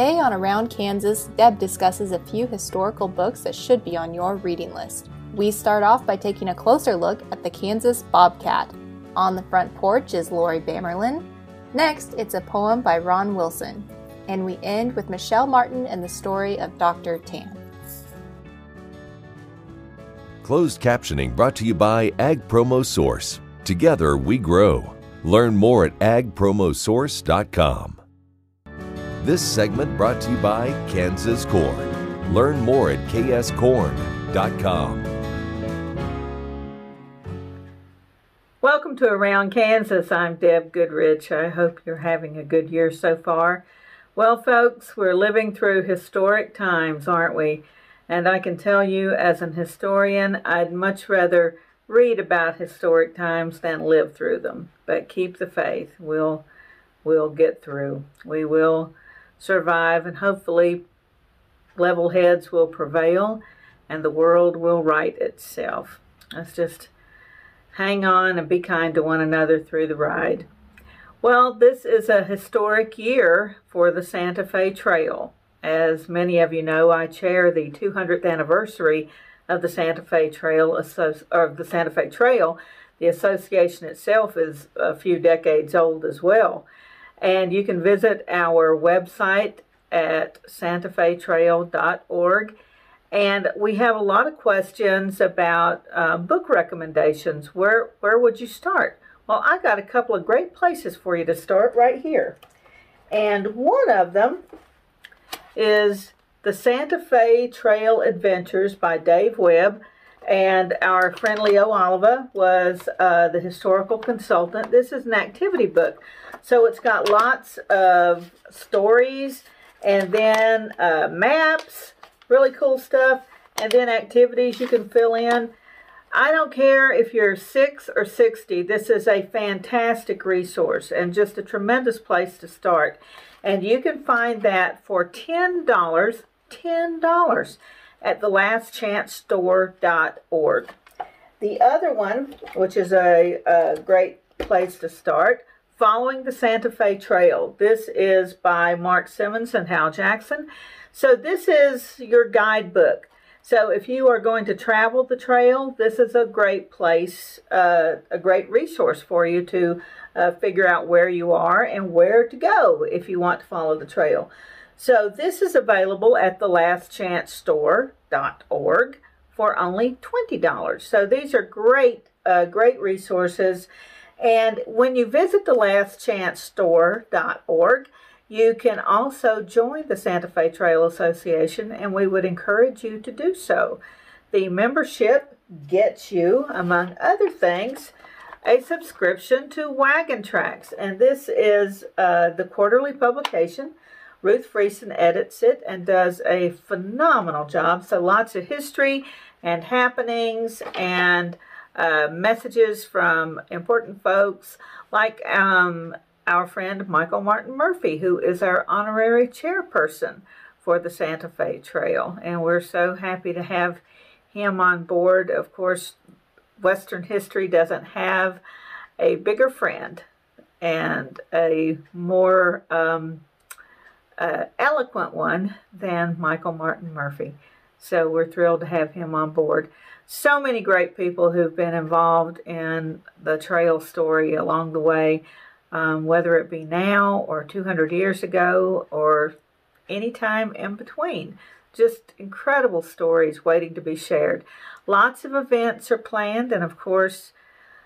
Today on Around Kansas, Deb discusses a few historical books that should be on your reading list. We start off by taking a closer look at the Kansas Bobcat. On the front porch is Laurie Bammerlin. Next, it's a poem by Ron Wilson. And we end with Michelle Martin and the story of Dr. Tann. Closed captioning brought to you by Ag Promo Source. Together we grow. Learn more at agpromosource.com. This segment brought to you by Kansas Corn. Learn more at kscorn.com. Welcome to Around Kansas. I'm Deb Goodrich. I hope you're having a good year so far. Well, folks, we're living through historic times, aren't we? And I can tell you, as an historian, I'd much rather read about historic times than live through them. But keep the faith. We'll we'll get through. We will survive, and hopefully, level heads will prevail, and the world will right itself. Let's just hang on and be kind to one another through the ride. Well, this is a historic year for the Santa Fe Trail. As many of you know, I chair the 200th anniversary of the Santa Fe Trail, or the Santa Fe Trail. The association itself is a few decades old as well. And you can visit our website at santafetrail.org and we have a lot of questions about uh, book recommendations. Where where would you start? Well, I got a couple of great places for you to start right here. And one of them is the Santa Fe Trail Adventures by Dave Webb. And our friend Leo Oliva was uh, the historical consultant. This is an activity book. So it's got lots of stories and then uh, maps really cool stuff. And then activities you can fill in. I don't care if you're 6 or 60, this is a fantastic resource and just a tremendous place to start. And you can find that for $10, $10 at thelastchancestore.org. The other one, which is a, a great place to start, Following the Santa Fe Trail. This is by Marc Simmons and Hal Jackson. So this is your guidebook. So if you are going to travel the trail, this is a great place, uh, a great resource for you to uh, figure out where you are and where to go if you want to follow the trail. So this is available at thelastchancestore.org for only $20. So these are great, uh, great resources. And when you visit the thelastchancestore.org, you can also join the Santa Fe Trail Association, and we would encourage you to do so. The membership gets you, among other things, a subscription to Wagon Tracks, and this is uh, the quarterly publication. Ruth Friesen edits it and does a phenomenal job. So lots of history and happenings and uh, messages from important folks like um, our friend Michael Martin Murphey, who is our honorary chairperson for the Santa Fe Trail. And we're so happy to have him on board. Of course, Western history doesn't have a bigger friend and a more um, uh, eloquent one than Michael Martin Murphey. So we're thrilled to have him on board. So many great people who've been involved in the trail story along the way um, whether it be now or 200 years ago or any time in between. Just incredible stories waiting to be shared. Lots of events are planned, and of course,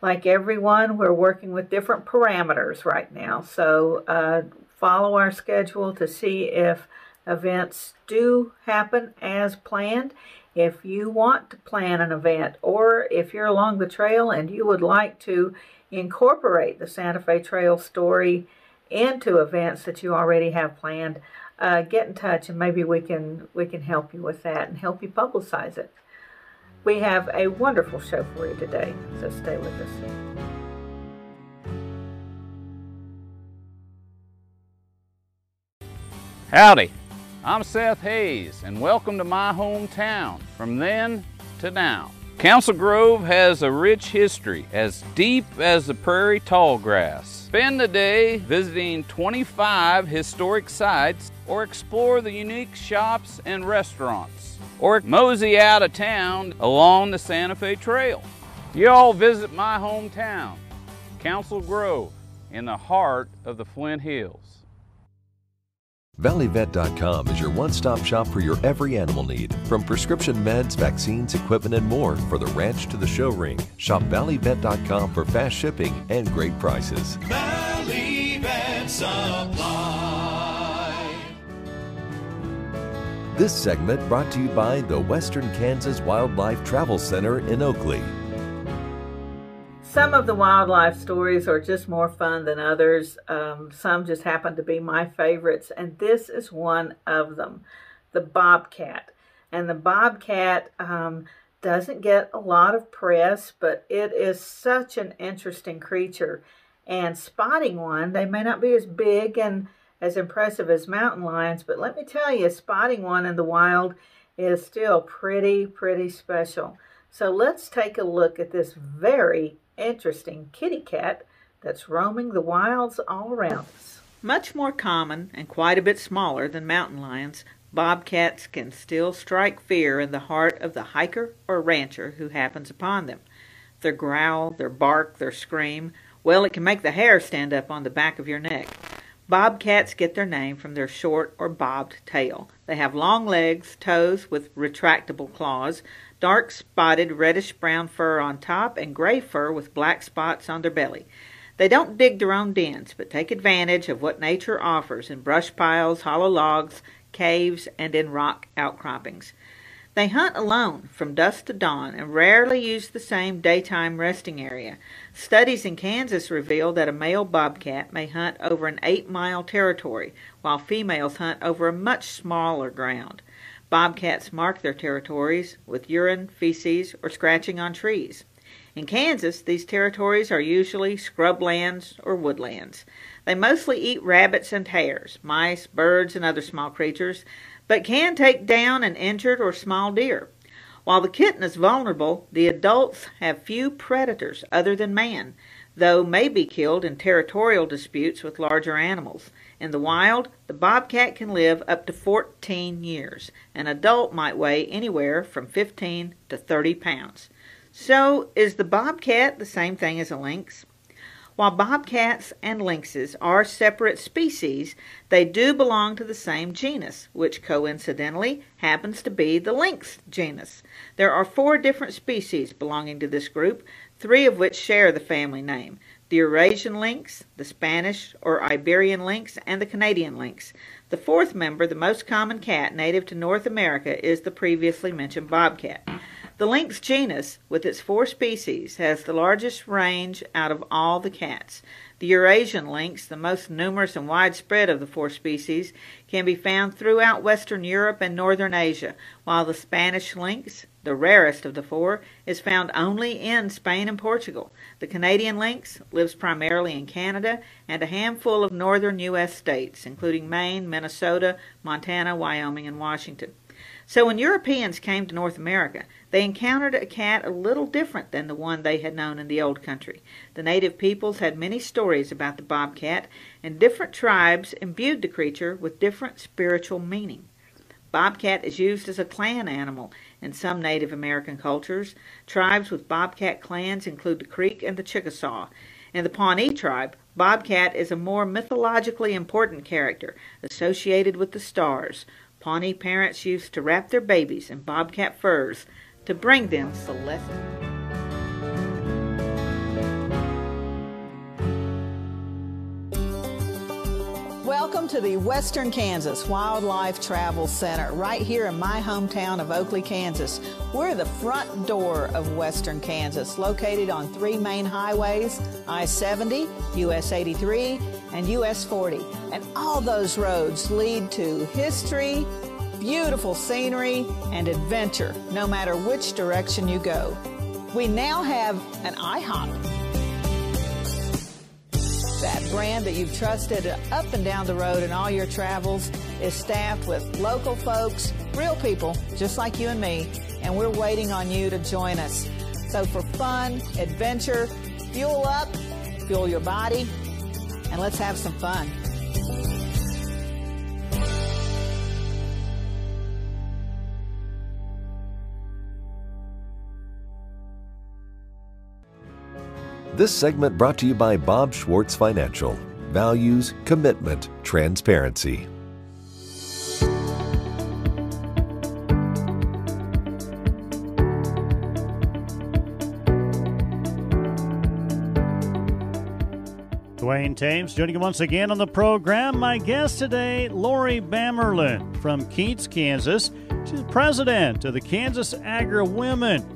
like everyone, we're working with different parameters right now. So uh, follow our schedule to see if events do happen as planned. If you want to plan an event or if you're along the trail and you would like to incorporate the Santa Fe Trail story into events that you already have planned, uh, get in touch and maybe we can we can help you with that and help you publicize it. We have a wonderful show for you today, so stay with us. Howdy, I'm Seth Hays, and welcome to my hometown, from then to now. Council Grove has a rich history as deep as the prairie tall grass. Spend the day visiting 25 historic sites or explore the unique shops and restaurants or mosey out of town along the Santa Fe Trail. You all visit my hometown, Council Grove, in the heart of the Flint Hills. ValleyVet.com is your one stop shop for your every animal need. From prescription meds, vaccines, equipment, and more for the ranch to the show ring. Shop ValleyVet.com for fast shipping and great prices. Valley Vet Supply. This segment brought to you by the Western Kansas Wildlife Travel Center in Oakley. Some of the wildlife stories are just more fun than others. Um, some just happen to be my favorites, and this is one of them the bobcat. And the bobcat um, doesn't get a lot of press, but it is such an interesting creature. And spotting one, they may not be as big and as impressive as mountain lions, but let me tell you, spotting one in the wild is still pretty, pretty special. So let's take a look at this very interesting kitty cat that's roaming the wilds all around us. Much more common and quite a bit smaller than mountain lions, bobcats can still strike fear in the heart of the hiker or rancher who happens upon them. Their growl, their bark, their scream, well, it can make the hair stand up on the back of your neck. Bobcats get their name from their short or bobbed tail. They have long legs, toes with retractable claws, dark spotted reddish brown fur on top, and gray fur with black spots on their belly. They don't dig their own dens, but take advantage of what nature offers in brush piles, hollow logs, caves, and in rock outcroppings. They hunt alone from dusk to dawn and rarely use the same daytime resting area. Studies in Kansas reveal that a male bobcat may hunt over an eight mile territory, while females hunt over a much smaller ground. Bobcats mark their territories with urine, feces, or scratching on trees. In Kansas, these territories are usually scrublands or woodlands. They mostly eat rabbits and hares, mice, birds, and other small creatures, but can take down an injured or small deer. While the kitten is vulnerable, the adults have few predators other than man, though may be killed in territorial disputes with larger animals. In the wild, the bobcat can live up to 14 years. An adult might weigh anywhere from 15 to 30 pounds. So, is the bobcat the same thing as a lynx? While bobcats and lynxes are separate species, they do belong to the same genus, which coincidentally happens to be the lynx genus. There are four different species belonging to this group, three of which share the family name the Eurasian lynx, the Spanish or Iberian lynx, and the Canadian lynx. The fourth member, the most common cat native to North America, is the previously mentioned bobcat. The lynx genus, with its four species, has the largest range out of all the cats. The Eurasian lynx, the most numerous and widespread of the four species, can be found throughout western Europe and northern Asia, while the Spanish lynx, the rarest of the four, is found only in Spain and Portugal. The Canadian lynx lives primarily in Canada and a handful of northern U.S. states, including Maine, Minnesota, Montana, Wyoming, and Washington. So when Europeans came to North America, they encountered a cat a little different than the one they had known in the old country. The native peoples had many stories about the bobcat, and different tribes imbued the creature with different spiritual meaning. Bobcat is used as a clan animal in some Native American cultures. Tribes with bobcat clans include the Creek and the Chickasaw. In the Pawnee tribe, Bobcat is a more mythologically important character associated with the stars. Pawnee parents used to wrap their babies in bobcat furs to bring them celestial. Welcome to the Western Kansas Wildlife Travel Center, right here in my hometown of Oakley, Kansas. We're the front door of Western Kansas, located on three main highways I 70, US 83, and US 40. And all those roads lead to history, beautiful scenery, and adventure, no matter which direction you go. We now have an IHOP. Brand that you've trusted up and down the road in all your travels is staffed with local folks, real people, just like you and me, and we're waiting on you to join us. So for fun, adventure, fuel up, fuel your body, and let's have some fun. This segment brought to you by Bob Schwartz Financial. Values, commitment, transparency. Dwayne Thames joining you once again on the program. My guest today, Laurie Bammerlin from Keats, Kansas. She's president of the Kansas Agri Women.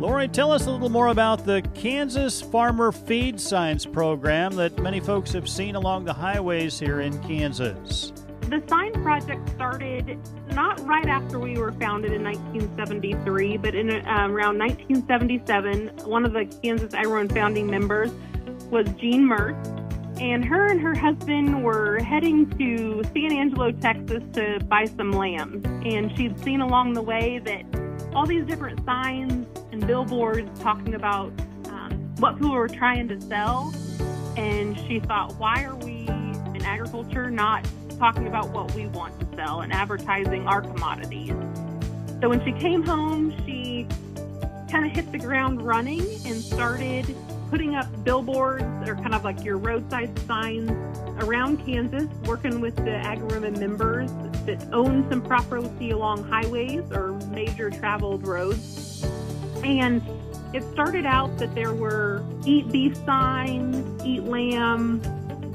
Laurie, tell us a little more about the Kansas Farmer Feed Science program that many folks have seen along the highways here in Kansas. The sign project started not right after we were founded in 1973, but in uh, around 1977. One of the Kansas Iron founding members was Jean Mertz, and her and her husband were heading to San Angelo, Texas to buy some lambs. And she'd seen along the way that all these different signs and billboards talking about um, what people were trying to sell. And she thought, why are we in agriculture not talking about what we want to sell and advertising our commodities? So when she came home, she kind of hit the ground running and started putting up billboards are kind of like your roadside signs around Kansas, working with the Agri-Women members that own some property along highways or major traveled roads. And it started out that there were eat beef signs, eat lamb,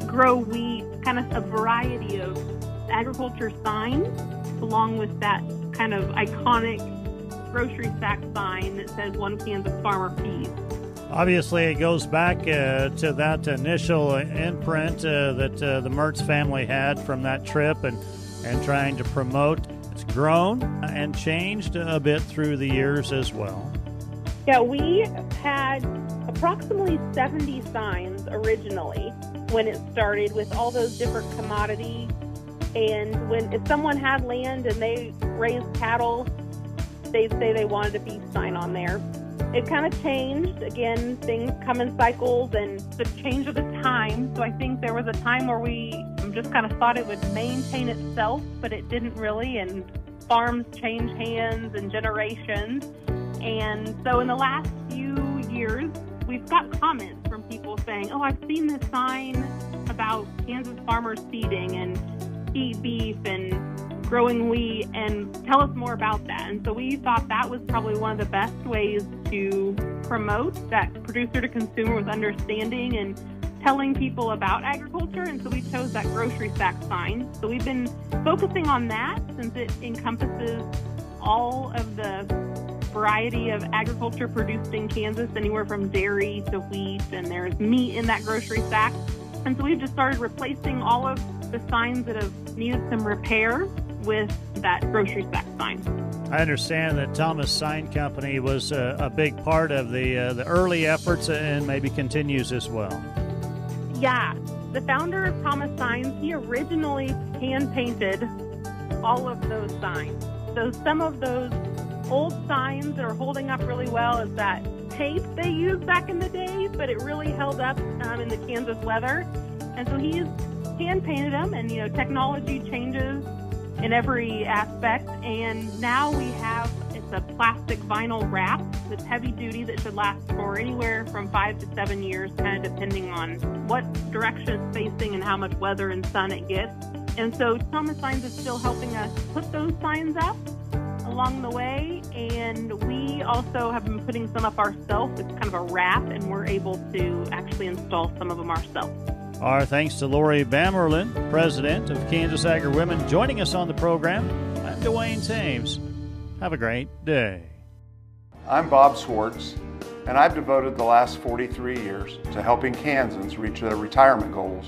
grow wheat, kind of a variety of agriculture signs, along with that kind of iconic grocery sack sign that says One Kansas Farmer Feeds. Obviously, it goes back uh, to that initial imprint uh, that uh, the Mertz family had from that trip and, and trying to promote. It's grown and changed a bit through the years as well. Yeah, we had approximately 70 signs originally when it started with all those different commodities. And when if someone had land and they raised cattle, they'd say they wanted a beef sign on there it kind of changed. Again, things come in cycles and the change of the time. So I think there was a time where we just kind of thought it would maintain itself, but it didn't really. And farms change hands and generations. And so in the last few years, we've got comments from people saying, Oh, I've seen this sign about Kansas farmers feeding and eat beef and growing wheat and tell us more about that. And so we thought that was probably one of the best ways to promote that producer to consumer with understanding and telling people about agriculture. And so we chose that grocery sack sign. So we've been focusing on that since it encompasses all of the variety of agriculture produced in Kansas, anywhere from dairy to wheat, and there's meat in that grocery sack. And so we've just started replacing all of the signs that have needed some repair with that grocery sack sign. I understand that Thomas Sign Company was a, a big part of the uh, the early efforts and maybe continues as well. Yeah, the founder of Thomas Signs, he originally hand painted all of those signs. So some of those old signs that are holding up really well is that tape they used back in the day, but it really held up um, in the Kansas weather. And so he's hand painted them, and you know technology changes in every aspect. And now we have it's a plastic vinyl wrap that's heavy duty that should last for anywhere from five to seven years, kind of depending on what direction it's facing and how much weather and sun it gets. And so Thomas Signs is still helping us put those signs up along the way. And we also have been putting some up ourselves. It's kind of a wrap, and we're able to actually install some of them ourselves. Our thanks to Laurie Bammerlin, president of Kansas Agri Women, joining us on the program. I'm Dwayne Thames. Have a great day. I'm Bob Schwartz, and I've devoted the last 43 years to helping Kansans reach their retirement goals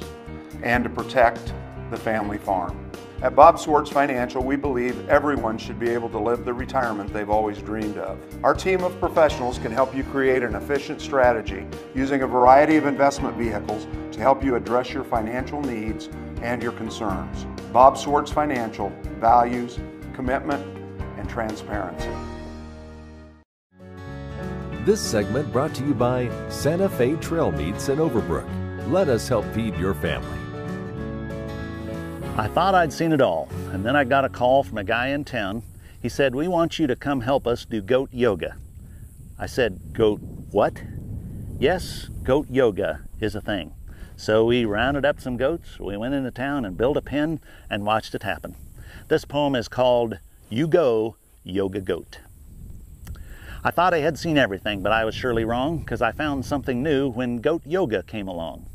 and to protect the family farm. At Bob Swartz Financial, we believe everyone should be able to live the retirement they've always dreamed of. Our team of professionals can help you create an efficient strategy using a variety of investment vehicles to help you address your financial needs and your concerns. Bob Swartz Financial values, commitment, and transparency. This segment brought to you by Santa Fe Trail Meats in Overbrook. Let us help feed your family. I thought I'd seen it all, and then I got a call from a guy in town. He said, We want you to come help us do goat yoga. I said, Goat what? Yes, goat yoga is a thing. So we rounded up some goats, we went into town and built a pen and watched it happen. This poem is called You Go, Yoga Goat. I thought I had seen everything, but I was surely wrong because I found something new when goat yoga came along.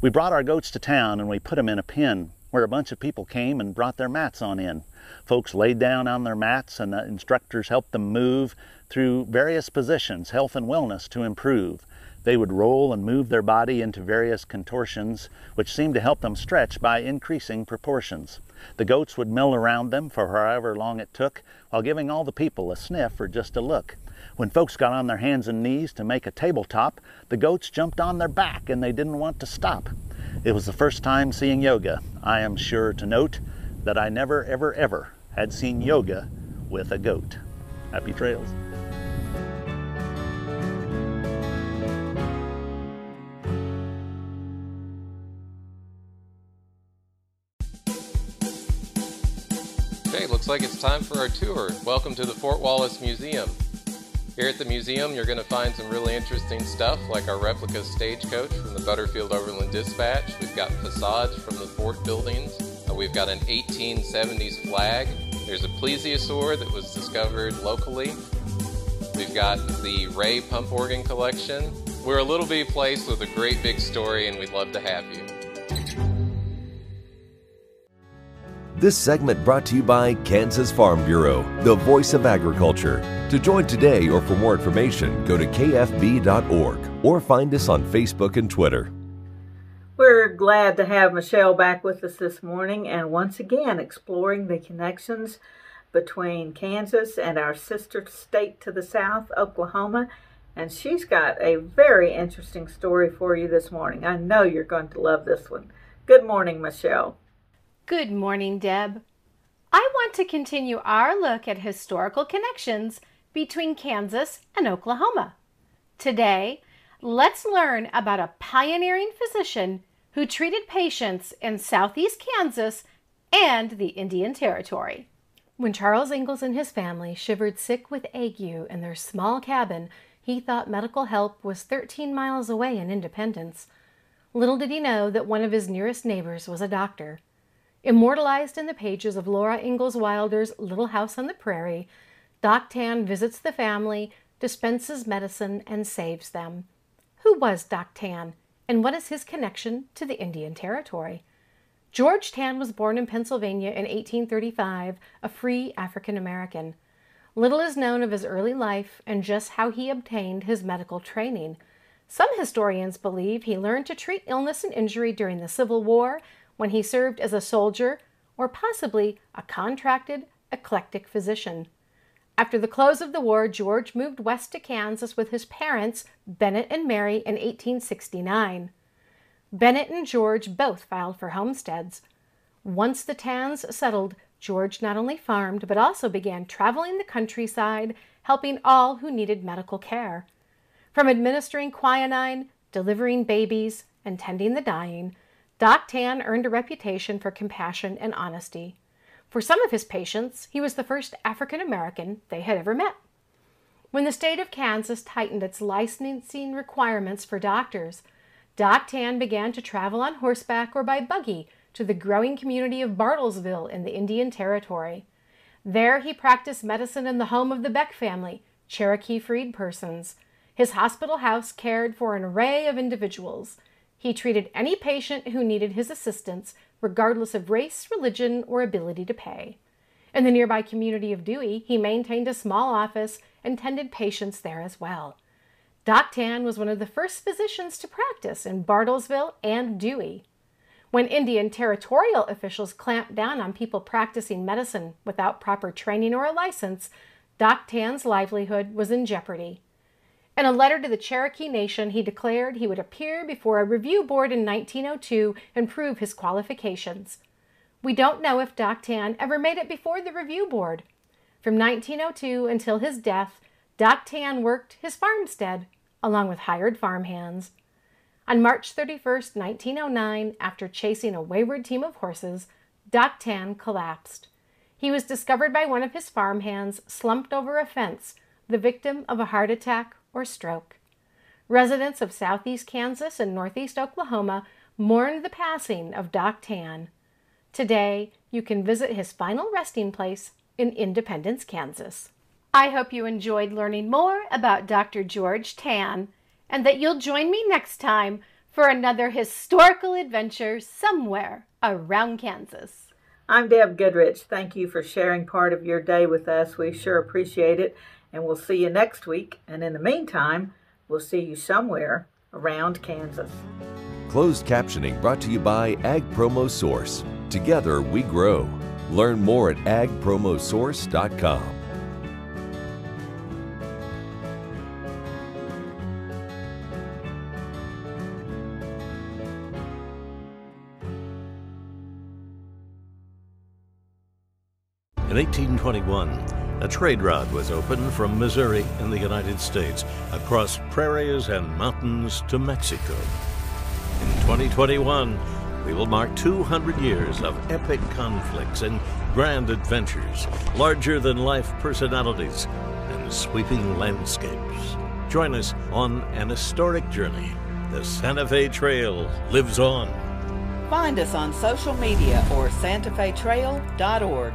We brought our goats to town and we put them in a pen where a bunch of people came and brought their mats on in. Folks laid down on their mats and the instructors helped them move through various positions, health and wellness to improve. They would roll and move their body into various contortions, which seemed to help them stretch by increasing proportions. The goats would mill around them for however long it took, while giving all the people a sniff or just a look. When folks got on their hands and knees to make a tabletop, the goats jumped on their back and they didn't want to stop. It was the first time seeing yoga. I am sure to note that I never, ever, ever had seen yoga with a goat. Happy trails. Okay, looks like it's time for our tour. Welcome to the Fort Wallace Museum. Here at the museum, you're going to find some really interesting stuff like our replica stagecoach from the Butterfield Overland Dispatch. We've got facades from the fort buildings. Uh, we've got an 1870s flag. There's a plesiosaur that was discovered locally. We've got the Ray pump organ collection. We're a little bitty place with a great big story, and we'd love to have you. This segment brought to you by Kansas Farm Bureau, the voice of agriculture. To join today or for more information, go to kfb.org or find us on Facebook and Twitter. We're glad to have Michelle back with us this morning and once again exploring the connections between Kansas and our sister state to the south, Oklahoma. And she's got a very interesting story for you this morning. I know you're going to love this one. Good morning, Michelle. Good morning, Deb. I want to continue our look at historical connections between Kansas and Oklahoma. Today, let's learn about a pioneering physician who treated patients in southeast Kansas and the Indian Territory. When Charles Ingalls and his family shivered sick with ague in their small cabin, he thought medical help was 13 miles away in Independence. Little did he know that one of his nearest neighbors was a doctor. Immortalized in the pages of Laura Ingalls Wilder's Little House on the Prairie, Doc Tann visits the family, dispenses medicine, and saves them. Who was Doc Tann, and what is his connection to the Indian Territory? George Tann was born in Pennsylvania in 1835, a free African American. Little is known of his early life and just how he obtained his medical training. Some historians believe he learned to treat illness and injury during the Civil War when he served as a soldier or possibly a contracted eclectic physician. After the close of the war, George moved west to Kansas with his parents, Bennett and Mary, in 1869. Bennett and George both filed for homesteads. Once the Tanns settled, George not only farmed but also began traveling the countryside, helping all who needed medical care. From administering quinine, delivering babies, and tending the dying, Doc Tann earned a reputation for compassion and honesty. For some of his patients, he was the first African American they had ever met. When the state of Kansas tightened its licensing requirements for doctors, Doc Tann began to travel on horseback or by buggy to the growing community of Bartlesville in the Indian Territory. There he practiced medicine in the home of the Beck family, Cherokee freed persons. His hospital house cared for an array of individuals. He treated any patient who needed his assistance, regardless of race, religion, or ability to pay. In the nearby community of Dewey, he maintained a small office and tended patients there as well. Doc Tann was one of the first physicians to practice in Bartlesville and Dewey. When Indian territorial officials clamped down on people practicing medicine without proper training or a license, Doc Tann's livelihood was in jeopardy. In a letter to the Cherokee Nation, he declared he would appear before a review board in 1902 and prove his qualifications. We don't know if Doc Tann ever made it before the review board. From 1902 until his death, Doc Tann worked his farmstead along with hired farmhands. On March 31, 1909, after chasing a wayward team of horses, Doc Tann collapsed. He was discovered by one of his farmhands slumped over a fence, the victim of a heart attack or stroke. Residents of southeast Kansas and northeast Oklahoma mourned the passing of Doc Tann. Today, you can visit his final resting place in Independence, Kansas. I hope you enjoyed learning more about Dr. George Tann and that you'll join me next time for another historical adventure somewhere around Kansas. I'm Deb Goodrich. Thank you for sharing part of your day with us. We sure appreciate it. And we'll see you next week. And in the meantime, we'll see you somewhere around Kansas. Closed captioning brought to you by Ag Promo Source. Together we grow. Learn more at agpromosource.com. In 1821, a trade route was opened from Missouri in the United States across prairies and mountains to Mexico. In 2021, we will mark 200 years of epic conflicts and grand adventures, larger than life personalities, and sweeping landscapes. Join us on an historic journey. The Santa Fe Trail lives on. Find us on social media or santafetrail.org.